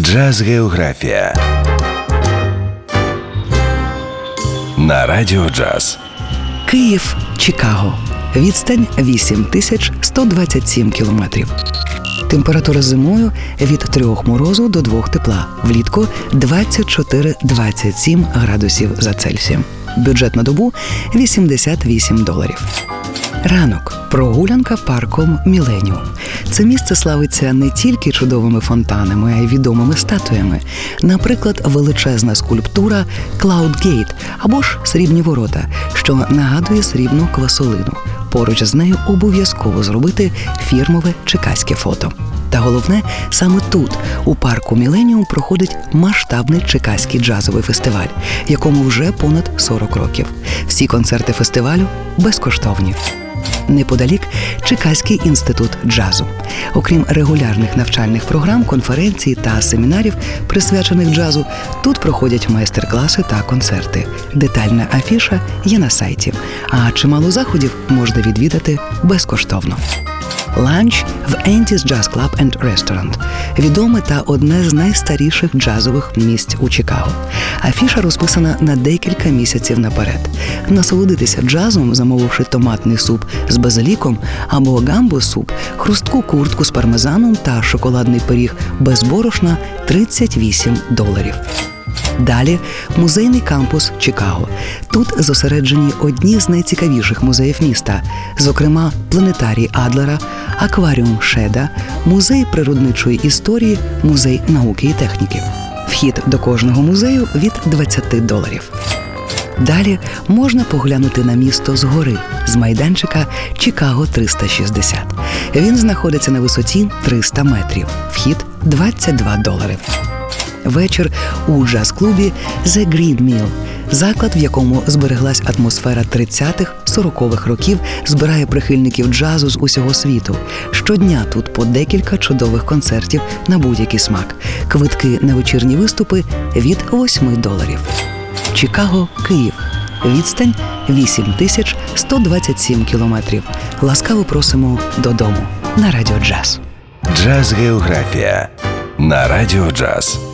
Джаз Географія на Радіо Джаз. Київ, Чикаго. Відстань 8127 кілометрів. Температура зимою від 3 морозу до 2 тепла. Влітку 24-27 градусів за Цельсієм. Бюджет на добу 88 доларів. Ранок прогулянка парком Міленіум. Це місце славиться не тільки чудовими фонтанами, а й відомими статуями. Наприклад, величезна скульптура Gate або ж срібні ворота, що нагадує срібну квасолину. Поруч з нею обов'язково зробити фірмове чекаське фото. Та головне, саме тут, у парку Міленіум, проходить масштабний чекаський джазовий фестиваль, якому вже понад 40 років. Всі концерти фестивалю безкоштовні. Неподалік Чекаський інститут джазу. Окрім регулярних навчальних програм, конференцій та семінарів, присвячених джазу, тут проходять майстер-класи та концерти. Детальна афіша є на сайті, а чимало заходів можна відвідати безкоштовно. Ланч в Ентіс Jazz Club and Restaurant – відоме та одне з найстаріших джазових місць у Чикаго. Афіша розписана на декілька місяців наперед. Насолодитися джазом, замовивши томатний суп з базиліком або гамбо-суп, хрустку куртку з пармезаном та шоколадний пиріг без борошна 38 доларів. Далі музейний кампус Чикаго. Тут зосереджені одні з найцікавіших музеїв міста, зокрема планетарій Адлера, акваріум Шеда, музей природничої історії, музей науки і техніки. Вхід до кожного музею від 20 доларів. Далі можна поглянути на місто згори з майданчика Чикаго 360. Він знаходиться на висоті 300 метрів. Вхід 22 долари. Вечір у джаз-клубі The Green Mill. Заклад, в якому збереглась атмосфера 30-х, 40-х років, збирає прихильників джазу з усього світу. Щодня тут по декілька чудових концертів на будь-який смак. Квитки на вечірні виступи від 8 доларів. Чикаго, Київ. Відстань 8127 кілометрів. Ласкаво просимо додому на радіо джаз. Джаз Географія на Радіо Джаз.